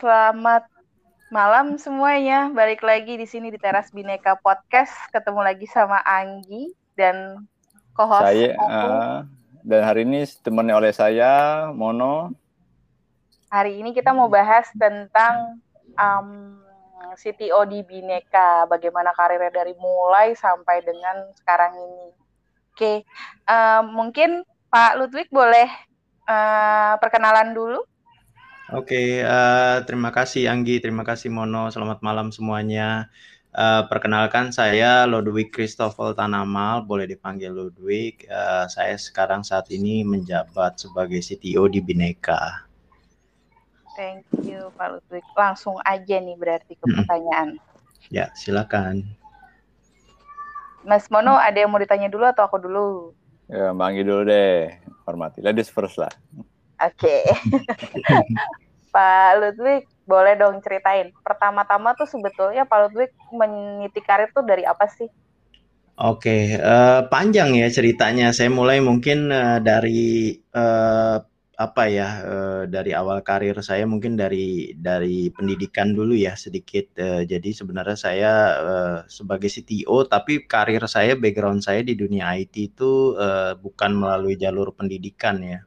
selamat malam semuanya. Balik lagi di sini di Teras Bineka Podcast. Ketemu lagi sama Anggi dan co-host saya uh, dan hari ini temannya oleh saya Mono. Hari ini kita mau bahas tentang um, CTO di Bineka, bagaimana karirnya dari mulai sampai dengan sekarang ini. Oke, uh, mungkin Pak Ludwig boleh uh, perkenalan dulu. Oke, uh, terima kasih Anggi, terima kasih Mono, selamat malam semuanya. Uh, perkenalkan saya Ludwig Christopher Tanamal, boleh dipanggil Ludwig. Uh, saya sekarang saat ini menjabat sebagai CTO di Bineka. Thank you Pak Ludwig. Langsung aja nih berarti ke pertanyaan. Ya, silakan. Mas Mono, ada yang mau ditanya dulu atau aku dulu? Ya, Mbak Anggi dulu deh. Hormati. Ladies first lah. Oke. Okay. Pak Ludwig, boleh dong ceritain. Pertama-tama tuh sebetulnya Pak Ludwig meniti karir tuh dari apa sih? Oke, uh, panjang ya ceritanya. Saya mulai mungkin uh, dari uh, apa ya uh, dari awal karir saya mungkin dari dari pendidikan dulu ya sedikit. Uh, jadi sebenarnya saya uh, sebagai CTO, tapi karir saya, background saya di dunia IT itu uh, bukan melalui jalur pendidikan ya.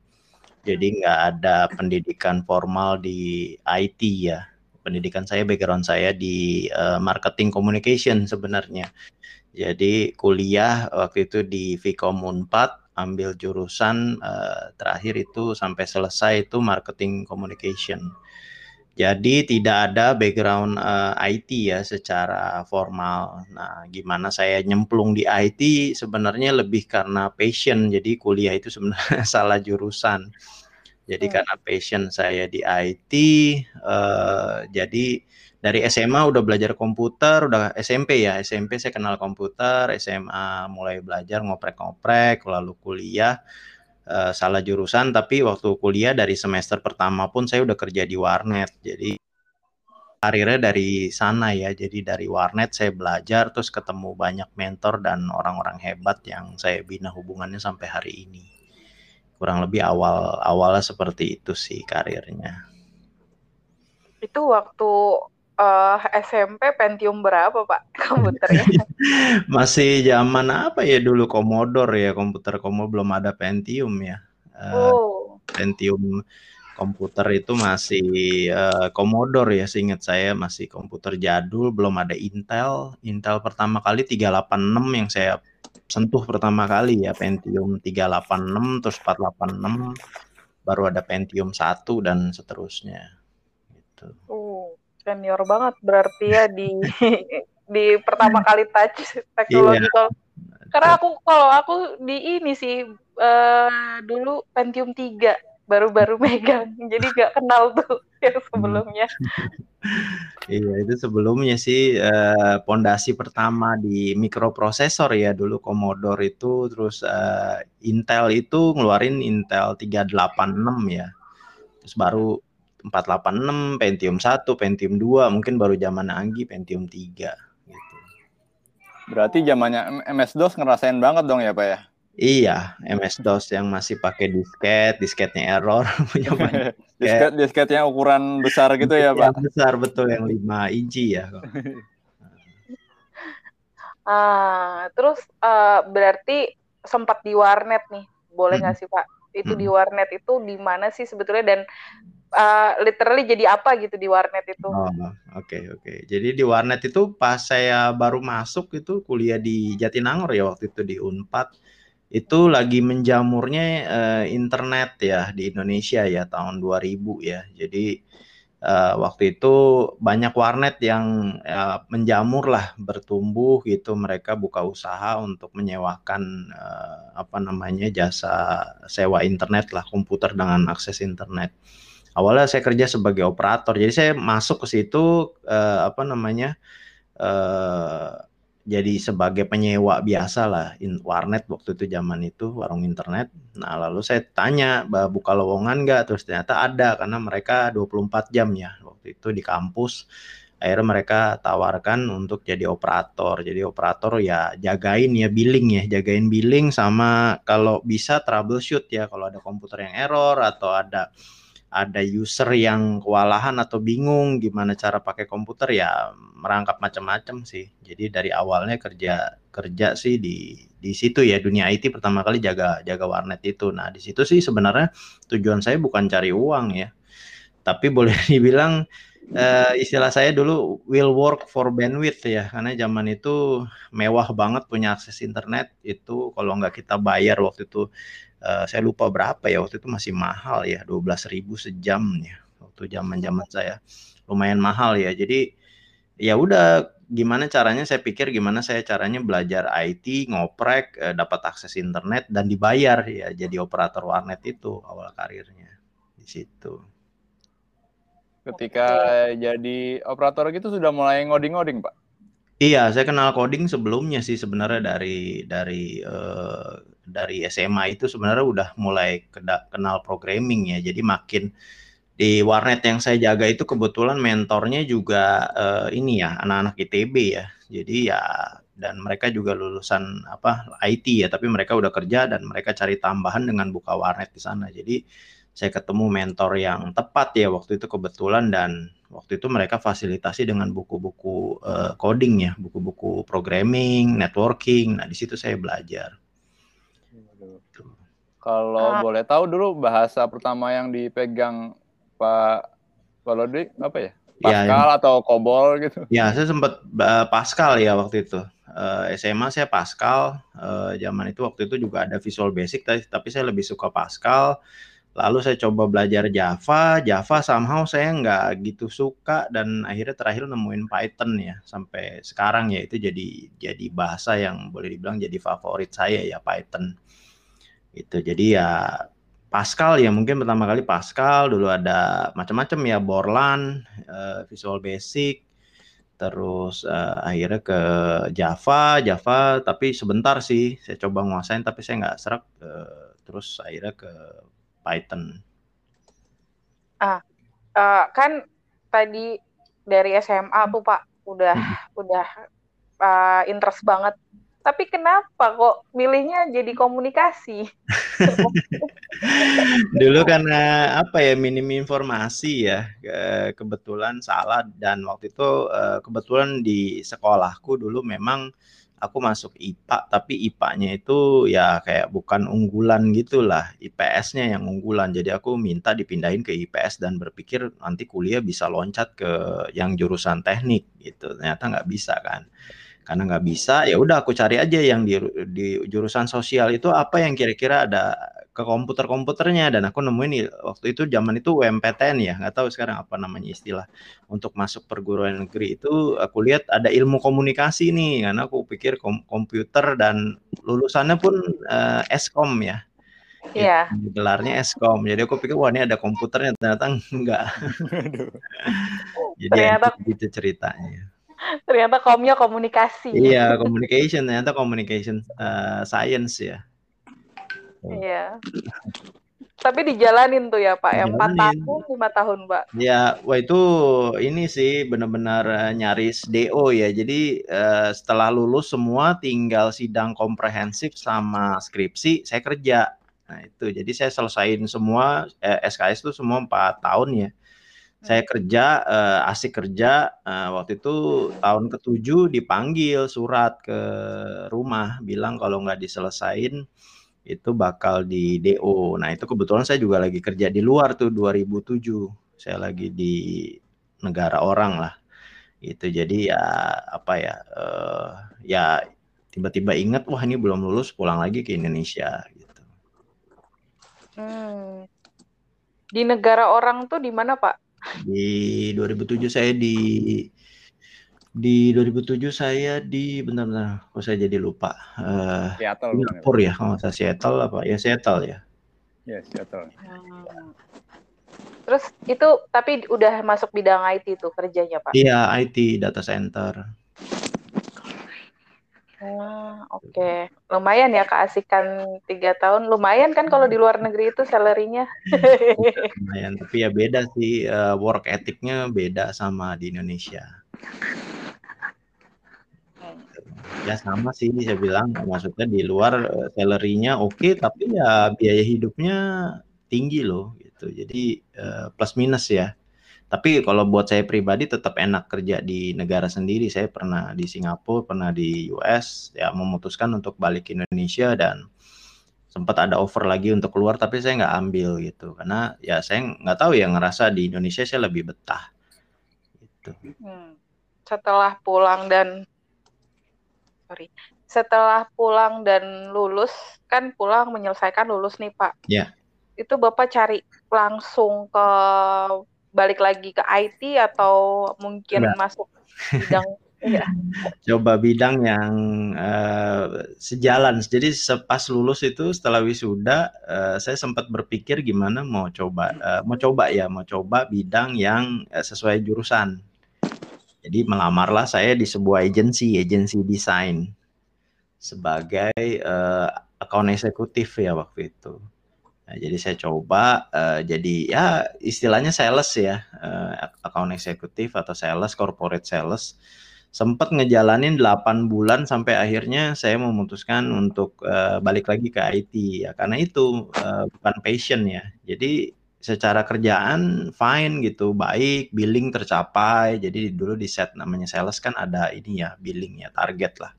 Jadi nggak ada pendidikan formal di IT ya. Pendidikan saya, background saya di uh, marketing communication sebenarnya. Jadi kuliah waktu itu di Vkom Unpad, ambil jurusan uh, terakhir itu sampai selesai itu marketing communication. Jadi tidak ada background uh, IT ya secara formal. Nah, gimana saya nyemplung di IT sebenarnya lebih karena passion. Jadi kuliah itu sebenarnya salah jurusan. Jadi hmm. karena passion saya di IT, uh, eh, jadi dari SMA udah belajar komputer, udah SMP ya, SMP saya kenal komputer, SMA mulai belajar ngoprek-ngoprek, lalu kuliah uh, salah jurusan, tapi waktu kuliah dari semester pertama pun saya udah kerja di warnet, jadi karirnya dari sana ya, jadi dari warnet saya belajar, terus ketemu banyak mentor dan orang-orang hebat yang saya bina hubungannya sampai hari ini kurang lebih awal awalnya seperti itu sih karirnya. Itu waktu uh, eh, SMP Pentium berapa Pak komputernya? Masih zaman apa ya dulu Commodore ya komputer Commodore belum ada Pentium ya. Uh, oh. Pentium komputer itu masih uh, Commodore ya seingat saya masih komputer jadul belum ada Intel Intel pertama kali 386 yang saya sentuh pertama kali ya Pentium 386 terus 486 baru ada Pentium 1 dan seterusnya gitu. Oh, senior banget berarti ya di di pertama kali touch teknologi iya. Karena aku kalau aku di ini sih uh, dulu Pentium 3 baru-baru megang. Jadi gak kenal tuh yang sebelumnya. Iya itu sebelumnya sih uh, pondasi pertama di mikroprosesor ya. Dulu Commodore itu terus uh, Intel itu ngeluarin Intel 386 ya. Terus baru 486 Pentium 1 Pentium 2 mungkin baru zaman Anggi Pentium 3 gitu. Berarti zamannya MS DOS ngerasain banget dong ya Pak ya Iya, MS-DOS yang masih pakai disket, disketnya error, punya banyak disket. disketnya ukuran besar gitu ya, Pak? besar betul, yang 5 inci ya. ah, terus uh, berarti sempat di warnet nih, boleh nggak hmm. sih Pak? Itu hmm. di warnet itu di mana sih sebetulnya dan uh, literally jadi apa gitu di warnet itu? Oh, oke okay, oke. Okay. Jadi di warnet itu pas saya baru masuk itu kuliah di Jatinangor ya waktu itu di Unpad itu lagi menjamurnya uh, internet ya di Indonesia ya tahun 2000 ya. Jadi uh, waktu itu banyak warnet yang uh, menjamur lah bertumbuh gitu mereka buka usaha untuk menyewakan uh, apa namanya jasa sewa internet lah komputer dengan akses internet. Awalnya saya kerja sebagai operator. Jadi saya masuk ke situ uh, apa namanya uh, jadi sebagai penyewa biasa lah in warnet waktu itu zaman itu warung internet. Nah lalu saya tanya buka lowongan nggak terus ternyata ada karena mereka 24 jam ya waktu itu di kampus. Akhirnya mereka tawarkan untuk jadi operator. Jadi operator ya jagain ya billing ya, jagain billing sama kalau bisa troubleshoot ya kalau ada komputer yang error atau ada ada user yang kewalahan atau bingung gimana cara pakai komputer ya merangkap macam-macam sih. Jadi dari awalnya kerja kerja sih di di situ ya dunia IT pertama kali jaga jaga warnet itu. Nah, di situ sih sebenarnya tujuan saya bukan cari uang ya. Tapi boleh dibilang uh, istilah saya dulu will work for bandwidth ya karena zaman itu mewah banget punya akses internet itu kalau nggak kita bayar waktu itu uh, saya lupa berapa ya waktu itu masih mahal ya 12.000 sejam ya waktu zaman zaman saya lumayan mahal ya jadi ya udah gimana caranya saya pikir gimana saya caranya belajar IT ngoprek eh, dapat akses internet dan dibayar ya jadi operator warnet itu awal karirnya di situ. Ketika Oke. jadi operator gitu sudah mulai ngoding-ngoding, Pak? Iya, saya kenal coding sebelumnya sih sebenarnya dari dari uh, dari SMA itu sebenarnya udah mulai kenal programming ya. Jadi makin di warnet yang saya jaga itu kebetulan mentornya juga uh, ini ya anak-anak ITB ya. Jadi ya dan mereka juga lulusan apa IT ya, tapi mereka udah kerja dan mereka cari tambahan dengan buka warnet di sana. Jadi saya ketemu mentor yang tepat ya waktu itu kebetulan dan waktu itu mereka fasilitasi dengan buku-buku uh, coding ya, buku-buku programming, networking. Nah, di situ saya belajar. Kalau uh, boleh tahu dulu bahasa pertama yang dipegang Pak Balodi apa ya? ya Pascal ya, atau Kobol gitu? Ya, saya sempat uh, Pascal ya waktu itu. Uh, SMA saya Pascal. Uh, zaman itu waktu itu juga ada Visual Basic, tapi, tapi saya lebih suka Pascal Lalu saya coba belajar Java, Java somehow saya nggak gitu suka dan akhirnya terakhir nemuin Python ya sampai sekarang ya itu jadi jadi bahasa yang boleh dibilang jadi favorit saya ya Python. Itu jadi ya Pascal ya mungkin pertama kali Pascal dulu ada macam-macam ya Borland, uh, Visual Basic, terus uh, akhirnya ke Java, Java tapi sebentar sih saya coba nguasain tapi saya nggak serak uh, terus akhirnya ke Python? Ah, uh, kan tadi dari SMA tuh Pak udah hmm. udah uh, interest banget. Tapi kenapa kok milihnya jadi komunikasi? Dulu karena apa ya minim informasi ya kebetulan salah dan waktu itu eh, kebetulan di sekolahku dulu memang aku masuk IPA tapi IPA-nya itu ya kayak bukan unggulan gitulah IPS-nya yang unggulan. Jadi aku minta dipindahin ke IPS dan berpikir nanti kuliah bisa loncat ke yang jurusan teknik gitu. Ternyata nggak bisa kan. Karena nggak bisa ya udah aku cari aja yang di, di jurusan sosial. Itu apa yang kira-kira ada ke komputer-komputernya dan aku nemuin waktu itu zaman itu UMPTN ya nggak tahu sekarang apa namanya istilah untuk masuk perguruan negeri itu aku lihat ada ilmu komunikasi nih karena aku pikir kom komputer dan lulusannya pun uh, Eskom ya Iya. Yeah. Gelarnya Eskom. Jadi aku pikir wah ini ada komputernya ternyata enggak. Jadi ternyata gitu ceritanya. Ternyata komnya komunikasi. Iya, communication ternyata communication uh, science ya. Iya. Tapi dijalanin tuh ya Pak, ya empat tahun, lima tahun Pak. Ya, wah itu ini sih benar-benar uh, nyaris DO ya. Jadi uh, setelah lulus semua tinggal sidang komprehensif sama skripsi, saya kerja. Nah itu, jadi saya selesaiin semua eh, SKS itu semua empat tahun ya. Saya hmm. kerja, uh, asik kerja. Uh, waktu itu tahun ketujuh dipanggil surat ke rumah, bilang kalau nggak diselesain itu bakal di DO. Nah, itu kebetulan saya juga lagi kerja di luar tuh 2007. Saya lagi di negara orang lah. Itu jadi ya apa ya uh, ya tiba-tiba ingat wah ini belum lulus pulang lagi ke Indonesia gitu. Hmm. Di negara orang tuh di mana, Pak? Di 2007 saya di di 2007 saya di benar-benar kok saya jadi lupa. Uh, Seattle. Singapura ya, kalau saya Seattle apa? Ya Seattle ya. Ya Seattle. Hmm. Terus itu tapi udah masuk bidang IT tuh kerjanya Pak? Iya IT data center. Ah, oke. Okay. Lumayan ya keasikan tiga tahun. Lumayan kan kalau di luar negeri itu salary-nya. Lumayan, tapi ya beda sih uh, work ethicnya beda sama di Indonesia ya sama sih saya bilang maksudnya di luar uh, salary-nya oke okay, tapi ya biaya hidupnya tinggi loh gitu. Jadi uh, plus minus ya. Tapi kalau buat saya pribadi tetap enak kerja di negara sendiri. Saya pernah di Singapura, pernah di US, ya memutuskan untuk balik ke Indonesia dan sempat ada offer lagi untuk keluar tapi saya nggak ambil gitu karena ya saya nggak tahu ya ngerasa di Indonesia saya lebih betah gitu. Hmm. Setelah pulang dan sorry setelah pulang dan lulus kan pulang menyelesaikan lulus nih Pak. Ya. Yeah. Itu Bapak cari langsung ke balik lagi ke IT atau mungkin Enggak. masuk bidang ya. Coba bidang yang uh, sejalan. Jadi sepas lulus itu setelah wisuda uh, saya sempat berpikir gimana mau coba uh, mau coba ya mau coba bidang yang uh, sesuai jurusan. Jadi melamarlah saya di sebuah agensi, agensi desain sebagai uh, account eksekutif ya waktu itu. Nah, jadi saya coba uh, jadi ya istilahnya sales ya, uh, account eksekutif atau sales, corporate sales. Sempat ngejalanin 8 bulan sampai akhirnya saya memutuskan untuk uh, balik lagi ke IT ya karena itu uh, bukan passion ya. Jadi secara kerjaan fine gitu, baik, billing tercapai. Jadi dulu di set namanya sales kan ada ini ya, billing ya, target lah.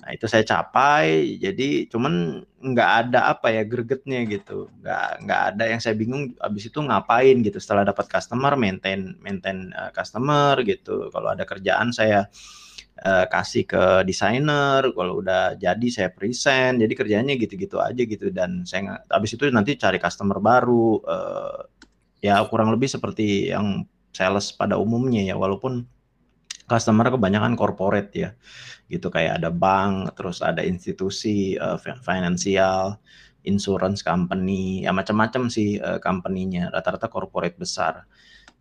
Nah itu saya capai, jadi cuman nggak ada apa ya gregetnya gitu, nggak nggak ada yang saya bingung. Abis itu ngapain gitu setelah dapat customer, maintain maintain uh, customer gitu. Kalau ada kerjaan saya uh, kasih ke desainer, kalau udah jadi saya present. Jadi kerjanya gitu-gitu aja gitu dan saya abis itu nanti cari customer baru. Uh, ya kurang lebih seperti yang sales pada umumnya ya, walaupun customer kebanyakan corporate ya gitu kayak ada bank, terus ada institusi uh, finansial, insurance company, ya macam-macam sih uh, company-nya, rata-rata corporate besar.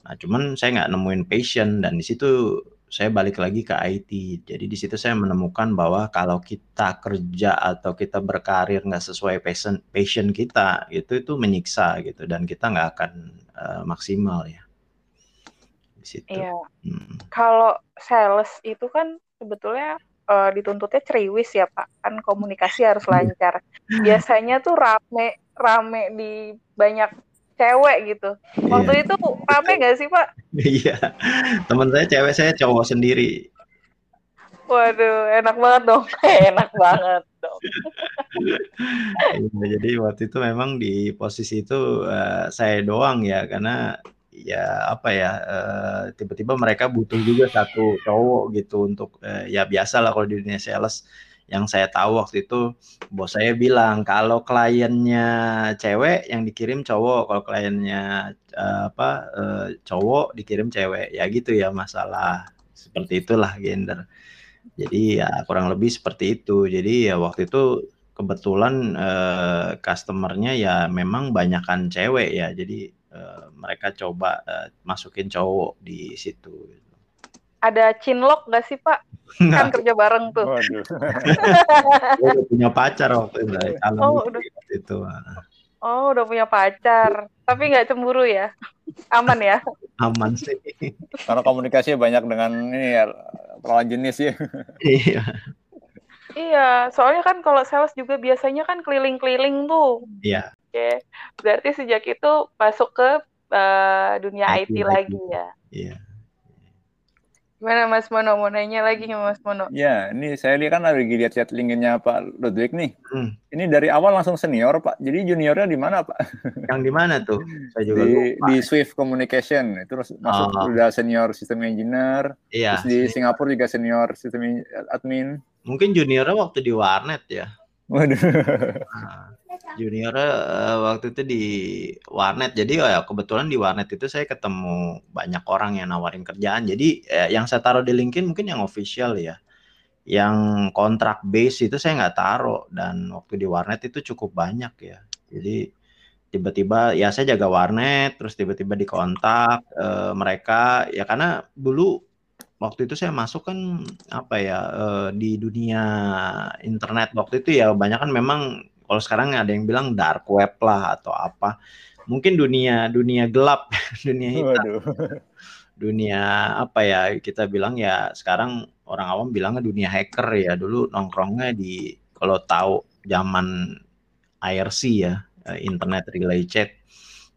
Nah, cuman saya nggak nemuin passion dan di situ saya balik lagi ke IT. Jadi di situ saya menemukan bahwa kalau kita kerja atau kita berkarir nggak sesuai passion passion kita, itu itu menyiksa gitu dan kita nggak akan uh, maksimal ya. Di situ. Iya. Hmm. Kalau sales itu kan sebetulnya uh, dituntutnya ceriwis ya Pak, kan komunikasi harus iya. lancar. Biasanya tuh rame rame di banyak cewek gitu. Waktu yeah. itu rame gak sih Pak? Iya, teman saya cewek saya cowok sendiri. Waduh, enak banget dong, enak banget dong. ya, jadi waktu itu memang di posisi itu uh, saya doang ya, karena ya apa ya uh, tiba-tiba mereka butuh juga satu cowok gitu untuk uh, ya biasa lah kalau di dunia sales yang saya tahu waktu itu bos saya bilang kalau kliennya cewek yang dikirim cowok. Kalau kliennya uh, apa uh, cowok dikirim cewek. Ya gitu ya masalah seperti itulah gender. Jadi ya kurang lebih seperti itu. Jadi ya waktu itu kebetulan uh, customernya ya memang banyakkan cewek ya. Jadi uh, mereka coba uh, masukin cowok di situ. Ada cinlok gak sih Pak? Kan kerja bareng tuh. Waduh. udah punya pacar waktu itu. Oh, udah. Itu. Oh, udah punya pacar. Tapi nggak cemburu ya? Aman ya? Aman sih. Karena komunikasinya banyak dengan ini ya, lawan jenis ya. Iya. Iya, soalnya kan kalau sales juga biasanya kan keliling-keliling tuh. Iya. Oke, berarti sejak itu masuk ke uh, dunia IT, IT lagi ya. Iya. Gimana Mas Mono? Mau nanya lagi nggak Mas Mono? Ya, ini saya lihat kan lagi lihat chat linknya Pak Ludwig nih. Hmm. Ini dari awal langsung senior Pak. Jadi juniornya di mana Pak? Yang di mana tuh? Saya juga di, lupa. di Swift Communication. Itu terus masuk oh. udah senior sistem engineer. Iya. Terus di Singapura juga senior sistem admin. Mungkin juniornya waktu di warnet ya. Waduh. Nah, junior uh, waktu itu di warnet. Jadi oh ya kebetulan di warnet itu saya ketemu banyak orang yang nawarin kerjaan. Jadi eh, yang saya taruh di LinkedIn mungkin yang official ya. Yang kontrak base itu saya nggak taruh dan waktu di warnet itu cukup banyak ya. Jadi tiba-tiba ya saya jaga warnet terus tiba-tiba dikontak uh, mereka ya karena dulu waktu itu saya masuk kan apa ya uh, di dunia internet waktu itu ya banyak kan memang kalau sekarang ada yang bilang dark web lah atau apa. Mungkin dunia dunia gelap, dunia hitam. Waduh. Dunia apa ya kita bilang ya sekarang orang awam bilangnya dunia hacker ya. Dulu nongkrongnya di kalau tahu zaman IRC ya, eh, Internet Relay Chat.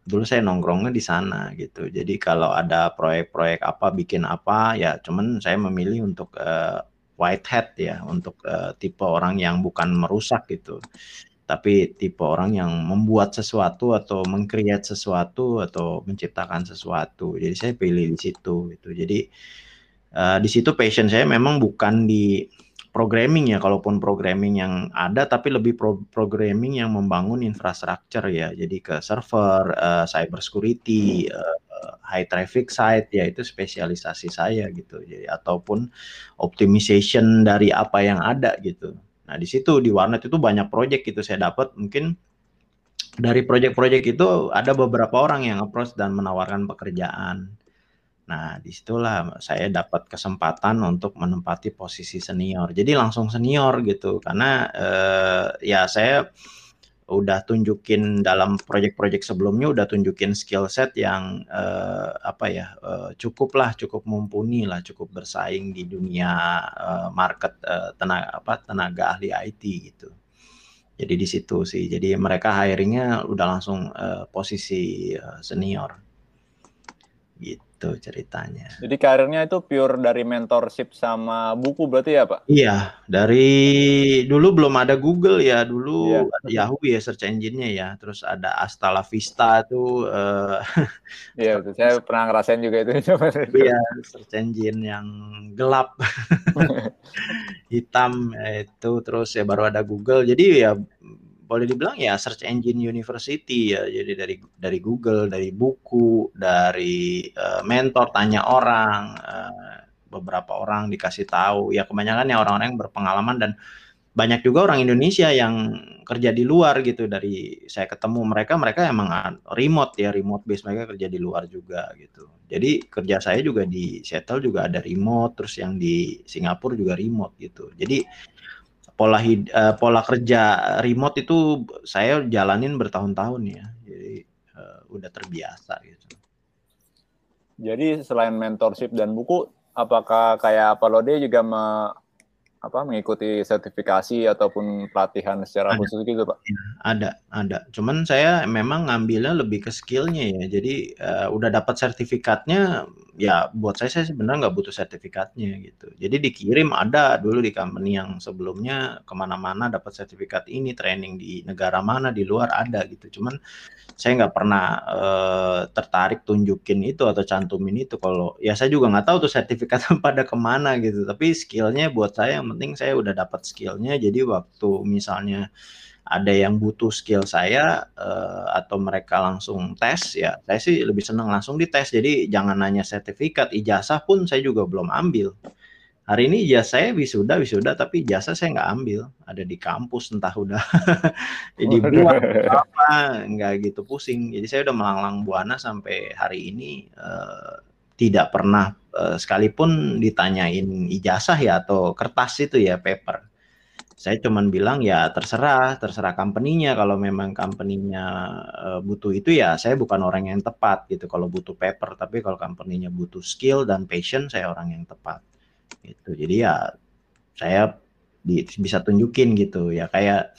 dulu saya nongkrongnya di sana gitu. Jadi kalau ada proyek-proyek apa bikin apa ya cuman saya memilih untuk uh, white hat ya untuk uh, tipe orang yang bukan merusak gitu. Tapi tipe orang yang membuat sesuatu atau mengcreate sesuatu atau menciptakan sesuatu. Jadi saya pilih di situ gitu. Jadi uh, di situ passion saya memang bukan di programming ya, kalaupun programming yang ada, tapi lebih pro programming yang membangun infrastruktur ya. Jadi ke server, uh, cyber security, uh, high traffic site ya itu spesialisasi saya gitu. Jadi ataupun optimization dari apa yang ada gitu. Nah di situ di warnet itu banyak project gitu saya dapat mungkin dari project-project itu ada beberapa orang yang approach dan menawarkan pekerjaan. Nah, di situlah saya dapat kesempatan untuk menempati posisi senior. Jadi langsung senior gitu, karena eh, ya saya udah tunjukin dalam proyek-proyek sebelumnya udah tunjukin skill set yang eh, apa ya eh, cukup lah, cukup mumpuni lah, cukup bersaing di dunia eh, market eh, tenaga apa tenaga ahli IT gitu. Jadi di situ sih. Jadi mereka hiringnya udah langsung eh, posisi eh, senior. Gitu ceritanya. Jadi karirnya itu pure dari mentorship sama buku berarti ya Pak? Iya, dari dulu belum ada Google ya, dulu iya. Yahoo ya search engine-nya ya, terus ada Asta La Vista tuh. Uh, iya, saya pernah ngerasain juga itu. Iya, search engine yang gelap, hitam ya itu, terus ya baru ada Google. Jadi ya boleh dibilang ya search engine university ya. Jadi dari dari Google dari buku dari uh, mentor tanya orang uh, beberapa orang dikasih tahu. Ya kebanyakan ya orang-orang yang berpengalaman dan banyak juga orang Indonesia yang kerja di luar gitu. Dari saya ketemu mereka mereka emang remote ya remote base mereka kerja di luar juga gitu. Jadi kerja saya juga di Seattle juga ada remote terus yang di Singapura juga remote gitu. Jadi pola hid, uh, pola kerja remote itu saya jalanin bertahun-tahun ya. Jadi uh, udah terbiasa gitu. Jadi selain mentorship dan buku apakah kayak Palode juga apa mengikuti sertifikasi ataupun pelatihan secara ada. khusus gitu pak? Iya, ada, ada. Cuman saya memang ngambilnya lebih ke skillnya ya. Jadi uh, udah dapat sertifikatnya, ya buat saya saya sebenarnya nggak butuh sertifikatnya gitu. Jadi dikirim ada dulu di company yang sebelumnya ke mana-mana dapat sertifikat ini, training di negara mana di luar ada gitu. Cuman saya nggak pernah uh, tertarik tunjukin itu atau cantumin itu kalau ya saya juga nggak tahu tuh sertifikat pada ke mana gitu tapi skillnya buat saya yang penting saya udah dapat skillnya. Jadi waktu misalnya ada yang butuh skill saya uh, atau mereka langsung tes ya saya sih lebih senang langsung dites. Jadi jangan nanya sertifikat ijazah pun saya juga belum ambil. Hari ini jasa saya wisuda wisuda tapi jasa saya nggak ambil. Ada di kampus entah udah dibuat apa nggak gitu pusing. Jadi saya udah melanglang buana sampai hari ini uh, tidak pernah sekalipun ditanyain ijazah ya atau kertas itu ya paper. Saya cuman bilang ya terserah terserah company-nya. Kalau memang company-nya uh, butuh itu ya saya bukan orang yang tepat gitu kalau butuh paper. Tapi kalau company-nya butuh skill dan passion saya orang yang tepat. Gitu. Jadi ya saya bisa tunjukin gitu. Ya kayak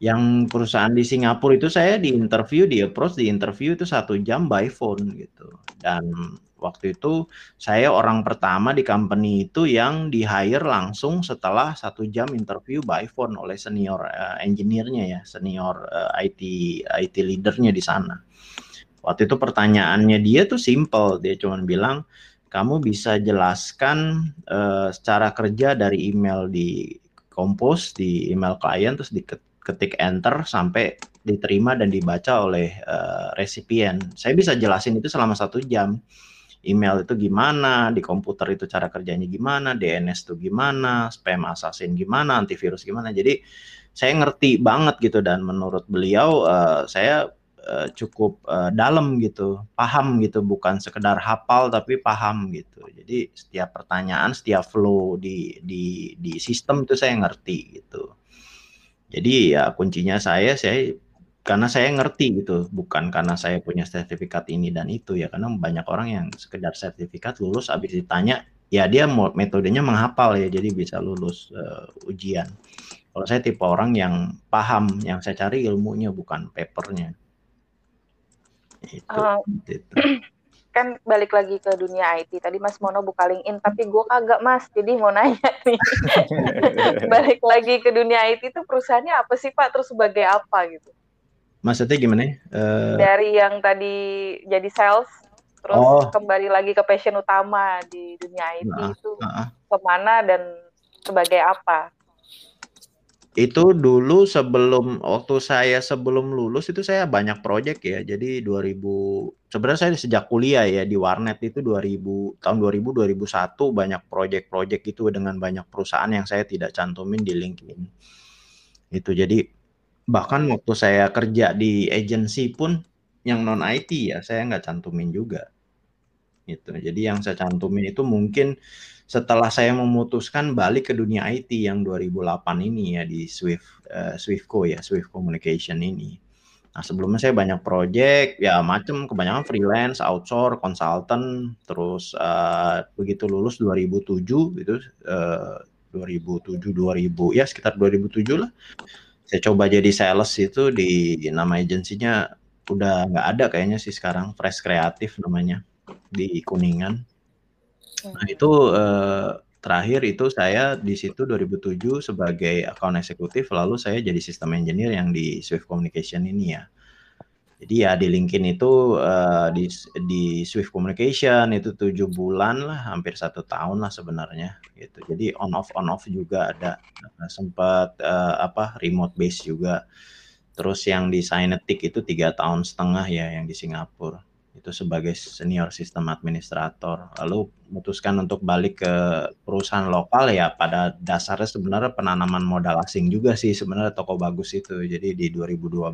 yang perusahaan di Singapura itu saya di interview di approach di interview itu satu jam by phone gitu. Dan waktu itu saya orang pertama di company itu yang di hire langsung setelah satu jam interview by phone oleh senior uh, engineer-nya ya senior uh, IT IT leadernya di sana waktu itu pertanyaannya dia tuh simple dia cuma bilang kamu bisa jelaskan uh, secara kerja dari email di compose di email klien terus diketik enter sampai diterima dan dibaca oleh uh, resipien. Saya bisa jelasin itu selama satu jam. Email itu gimana, di komputer itu cara kerjanya gimana, DNS itu gimana, spam assassin gimana, antivirus gimana. Jadi saya ngerti banget gitu. Dan menurut beliau uh, saya uh, cukup uh, dalam gitu, paham gitu, bukan sekedar hafal tapi paham gitu. Jadi setiap pertanyaan, setiap flow di di di sistem itu saya ngerti gitu. Jadi ya kuncinya saya saya karena saya ngerti gitu, bukan karena saya punya sertifikat ini dan itu ya, karena banyak orang yang sekedar sertifikat lulus habis ditanya, ya dia metodenya menghafal ya, jadi bisa lulus uh, ujian. Kalau saya tipe orang yang paham, yang saya cari ilmunya bukan papernya. Itu, uh, itu. Kan balik lagi ke dunia IT. Tadi Mas Mono buka LinkedIn, tapi gue kagak Mas. Jadi mau nanya nih. balik lagi ke dunia IT itu perusahaannya apa sih Pak? Terus sebagai apa gitu? Maksudnya gimana? Uh... Dari yang tadi jadi sales, terus oh. kembali lagi ke passion utama di dunia IT nah, itu nah. ke mana dan sebagai apa? Itu dulu sebelum waktu saya sebelum lulus itu saya banyak project ya. Jadi 2000 sebenarnya saya sejak kuliah ya di warnet itu 2000 tahun 2000 2001 banyak project-project itu dengan banyak perusahaan yang saya tidak cantumin di LinkedIn. Itu jadi bahkan waktu saya kerja di agency pun yang non IT ya saya nggak cantumin juga. Gitu. Jadi yang saya cantumin itu mungkin setelah saya memutuskan balik ke dunia IT yang 2008 ini ya di Swift uh, Swiftco ya Swift Communication ini. Nah sebelumnya saya banyak project ya macam kebanyakan freelance, outsource, consultant, terus uh, begitu lulus 2007 itu uh, 2007 2000 ya sekitar 2007 lah. Saya coba jadi sales itu di, di nama agensinya udah nggak ada kayaknya sih sekarang. Fresh Kreatif namanya di Kuningan. Nah itu eh, terakhir itu saya di situ 2007 sebagai account eksekutif, lalu saya jadi sistem engineer yang di Swift Communication ini ya. Jadi ya di LinkedIn itu uh, di di Swift Communication itu tujuh bulan lah, hampir satu tahun lah sebenarnya gitu. Jadi on off on off juga ada uh, sempat uh, apa remote base juga. Terus yang di Synetic itu tiga tahun setengah ya yang di Singapura itu sebagai senior sistem administrator lalu memutuskan untuk balik ke perusahaan lokal ya pada dasarnya sebenarnya penanaman modal asing juga sih sebenarnya toko bagus itu jadi di 2012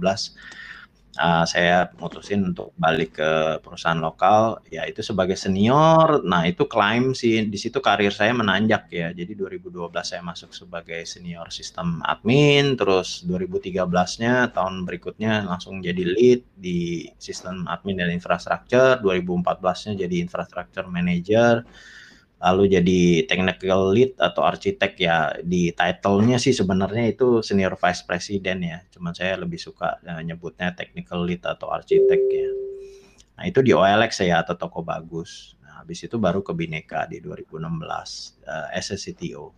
uh, saya mutusin untuk balik ke perusahaan lokal. Ya itu sebagai senior. Nah itu klaim sih. Di situ karir saya menanjak ya. Jadi 2012 saya masuk sebagai senior sistem admin. Terus 2013-nya tahun berikutnya langsung jadi lead di sistem admin dan infrastruktur. 2014-nya jadi infrastructure manager lalu jadi technical lead atau arsitek ya di title-nya sih sebenarnya itu senior vice president ya. Cuman saya lebih suka ya, nyebutnya technical lead atau arsitek ya. Nah, itu di OLX ya atau toko bagus. Nah, habis itu baru ke Bineka di 2016 uh, as a CTO.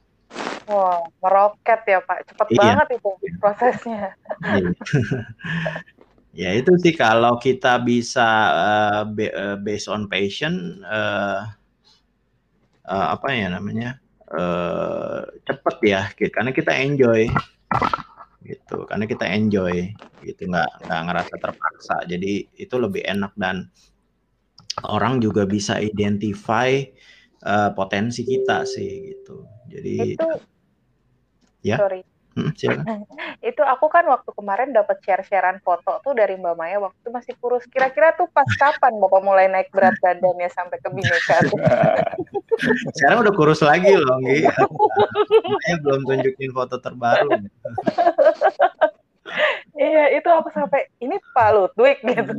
Wow, meroket ya Pak. Cepat iya. banget itu prosesnya. Iya. ya itu sih kalau kita bisa uh, based on passion uh, uh, apa ya namanya uh, cepet ya gitu. karena kita enjoy. Gitu karena kita enjoy gitu nggak nggak ngerasa terpaksa. Jadi itu lebih enak dan orang juga bisa identify uh, potensi kita sih gitu. Jadi itu ya? Sorry Hmm, itu aku kan waktu kemarin dapat share-sharean foto tuh dari Mbak Maya waktu itu masih kurus. Kira-kira tuh pas kapan Bapak mulai naik berat badannya sampai ke Bineka? Sekarang udah kurus lagi loh, Ngi. Saya belum tunjukin foto terbaru. Iya, itu aku sampai ini Pak Ludwig gitu.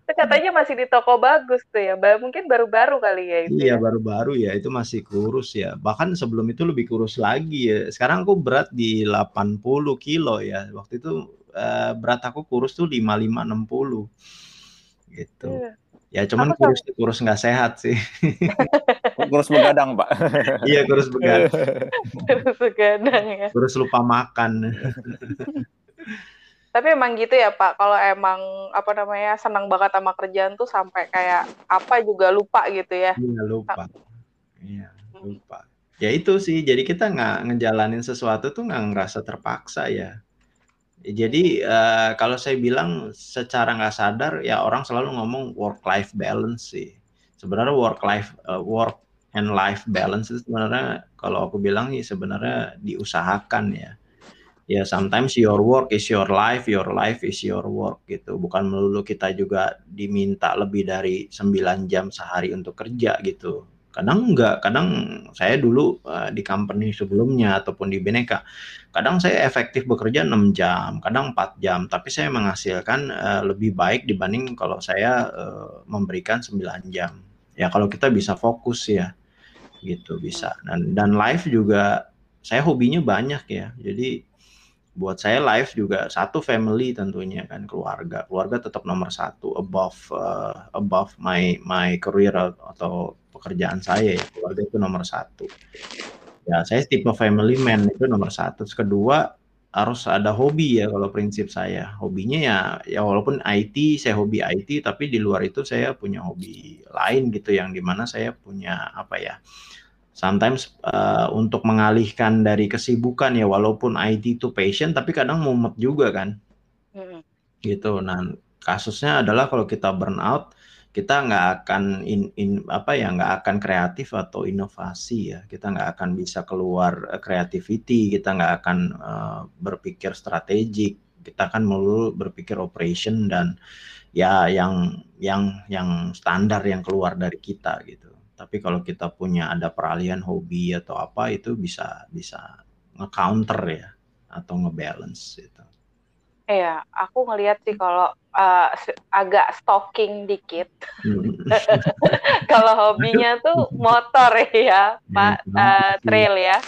Itu katanya masih di toko bagus tuh ya. Mungkin baru-baru kali ya itu. Iya, ya. baru-baru ya. Itu masih kurus ya. Bahkan sebelum itu lebih kurus lagi ya. Sekarang aku berat di 80 kilo ya. Waktu itu uh, berat aku kurus tuh 55 60. Gitu. Iya. Ya cuman aku kurus sama. kurus nggak sehat sih. kurus begadang, Pak. iya, kurus begadang. kurus begadang ya. Kurus lupa makan. Tapi emang gitu ya Pak, kalau emang apa namanya senang banget sama kerjaan tuh sampai kayak apa juga lupa gitu ya. Iya lupa. Iya lupa. Ya itu sih, jadi kita nggak ngejalanin sesuatu tuh nggak ngerasa terpaksa ya. Jadi uh, kalau saya bilang secara nggak sadar ya orang selalu ngomong work life balance sih. Sebenarnya work life uh, work and life balance itu sebenarnya kalau aku bilang sih sebenarnya diusahakan ya ya sometimes your work is your life, your life is your work gitu. Bukan melulu kita juga diminta lebih dari 9 jam sehari untuk kerja gitu. Kadang enggak, kadang saya dulu uh, di company sebelumnya ataupun di Beneka, kadang saya efektif bekerja 6 jam, kadang 4 jam, tapi saya menghasilkan uh, lebih baik dibanding kalau saya uh, memberikan 9 jam. Ya kalau kita bisa fokus ya gitu bisa. Dan dan live juga saya hobinya banyak ya. Jadi buat saya life juga satu family tentunya kan keluarga. Keluarga tetap nomor satu above uh, above my my career atau pekerjaan saya ya. Keluarga itu nomor satu. Ya saya tipe family man itu nomor satu. Terus kedua harus ada hobi ya kalau prinsip saya. Hobinya ya ya walaupun IT saya hobi IT tapi di luar itu saya punya hobi lain gitu yang di mana saya punya apa ya sometimes uh, untuk mengalihkan dari kesibukan ya walaupun IT itu passion tapi kadang mumet juga kan. Mm. gitu. Nah kasusnya adalah kalau kita burn out kita nggak akan in, in apa ya nggak akan kreatif atau inovasi ya. Kita nggak akan bisa keluar uh, creativity kita nggak akan uh, berpikir strategik. Kita akan melulu berpikir operation dan ya yang yang yang standar yang keluar dari kita gitu tapi kalau kita punya ada peralihan hobi atau apa itu bisa bisa nge-counter ya atau nge-balance itu. Iya, aku ngelihat sih kalau uh, agak stalking dikit. Hmm. kalau hobinya tuh motor ya, Pak uh, trail ya.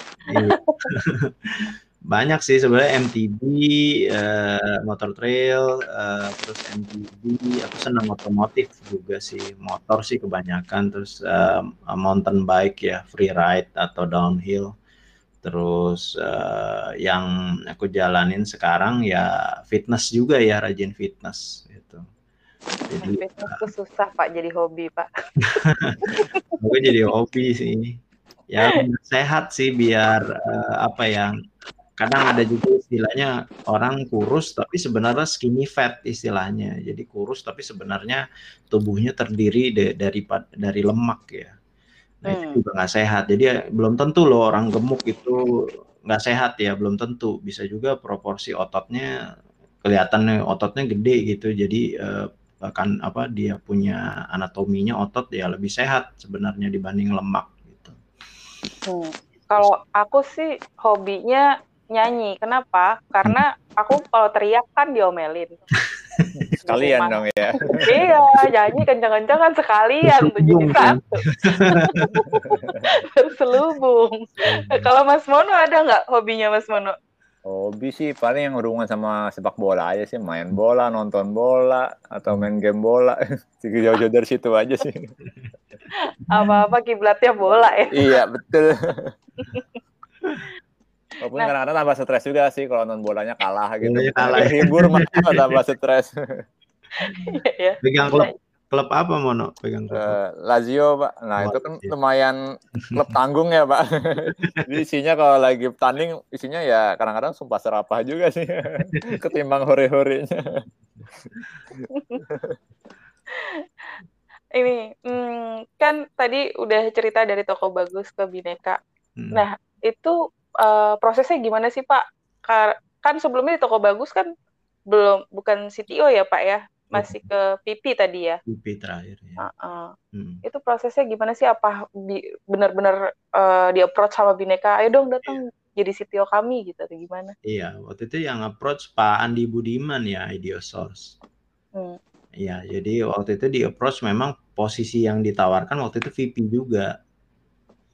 Banyak sih sebenarnya MTB, uh, eh, motor trail, uh, terus MTB, aku senang otomotif juga sih, motor sih kebanyakan, terus uh, mountain bike ya, free ride atau downhill, terus uh, yang aku jalanin sekarang ya fitness juga ya, rajin fitness gitu. Jadi fitness tuh susah pak jadi hobi pak. Aku jadi hobi sih, ya sehat sih biar uh, apa ya kadang ada juga istilahnya orang kurus tapi sebenarnya skinny fat istilahnya jadi kurus tapi sebenarnya tubuhnya terdiri de dari dari lemak ya nah hmm. itu juga nggak sehat jadi belum tentu loh orang gemuk itu nggak sehat ya belum tentu bisa juga proporsi ototnya kelihatan ototnya gede gitu jadi eh, bahkan apa dia punya anatominya otot ya lebih sehat sebenarnya dibanding lemak gitu. Hmm. Kalau aku sih hobinya nyanyi. Kenapa? Karena aku kalau teriak kan diomelin. sekalian dong ya. iya, nyanyi kencang-kencang kan sekalian tuh jadi satu. Terselubung. Kalau Mas Mono ada nggak hobinya Mas Mono? Hobi sih paling yang hubungan sama sepak bola aja sih, main bola, nonton bola, atau main game bola. Jauh-jauh dari situ aja sih. Apa-apa kiblatnya bola ya. iya, betul. Walaupun nah, kadang-kadang tambah stres juga sih kalau nonton bolanya kalah gitu. Bolanya kalah. Hibur malah tambah stres. ya. Pegang klub klub apa Mono? Pegang klub. Uh, Lazio, Pak. Nah, oh, itu kan iya. lumayan klub tanggung ya, Pak. Jadi isinya kalau lagi tanding isinya ya kadang-kadang sumpah serapah juga sih. Ketimbang hore-horenya. Ini hmm, kan tadi udah cerita dari toko bagus ke Bineka. Hmm. Nah, itu uh, prosesnya gimana sih Pak? Kan sebelumnya di toko bagus kan belum bukan CTO ya Pak ya, masih ke PP tadi ya. PP terakhir ya. Uh -uh. Hmm. Itu prosesnya gimana sih? Apa benar-benar uh, di approach sama Bineka? Ayo dong datang yeah. jadi CTO kami gitu atau gimana? Iya, waktu itu yang approach Pak Andi Budiman ya Idiosource. Hmm. Iya, jadi waktu itu di approach memang posisi yang ditawarkan waktu itu VP juga.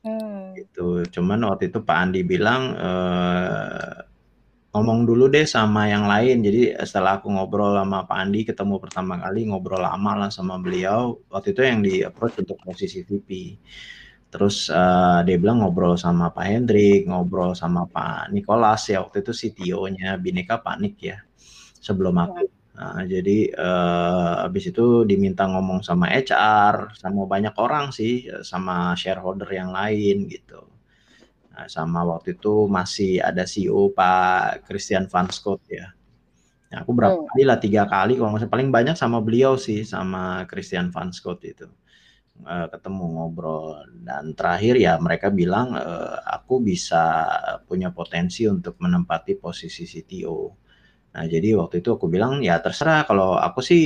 Hmm. Gitu. Cuman waktu itu Pak Andi bilang, eee, ngomong dulu deh sama yang lain. Jadi setelah aku ngobrol sama Pak Andi, ketemu pertama kali, ngobrol lama lah sama beliau, waktu itu yang di-approach untuk posisi VP. Terus, uh, dia bilang ngobrol sama Pak Hendrik, ngobrol sama Pak Nicholas ya, waktu itu CTO-nya Bineka Panik ya, sebelum aku. Iya. Nah, jadi uh, habis itu diminta ngomong sama HR, sama banyak orang sih, sama shareholder yang lain gitu. Nah, sama waktu itu masih ada CEO Pak Christian Van Scott ya. Nah, aku berapa hmm. kali lah tiga kali kalau nggak paling banyak sama beliau sih sama Christian Van Scott itu uh, ketemu ngobrol dan terakhir ya mereka bilang uh, aku bisa punya potensi untuk menempati posisi CTO. Nah, jadi waktu itu aku bilang, "Ya terserah kalau aku sih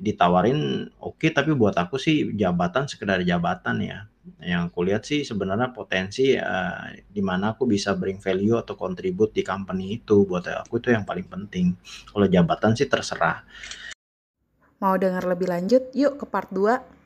ditawarin oke, tapi buat aku sih jabatan sekedar jabatan ya." Yang aku lihat sih sebenarnya potensi, uh, di mana aku bisa bring value atau contribute di company itu, buat aku itu yang paling penting. Kalau jabatan sih terserah. Mau dengar lebih lanjut? Yuk ke part 2.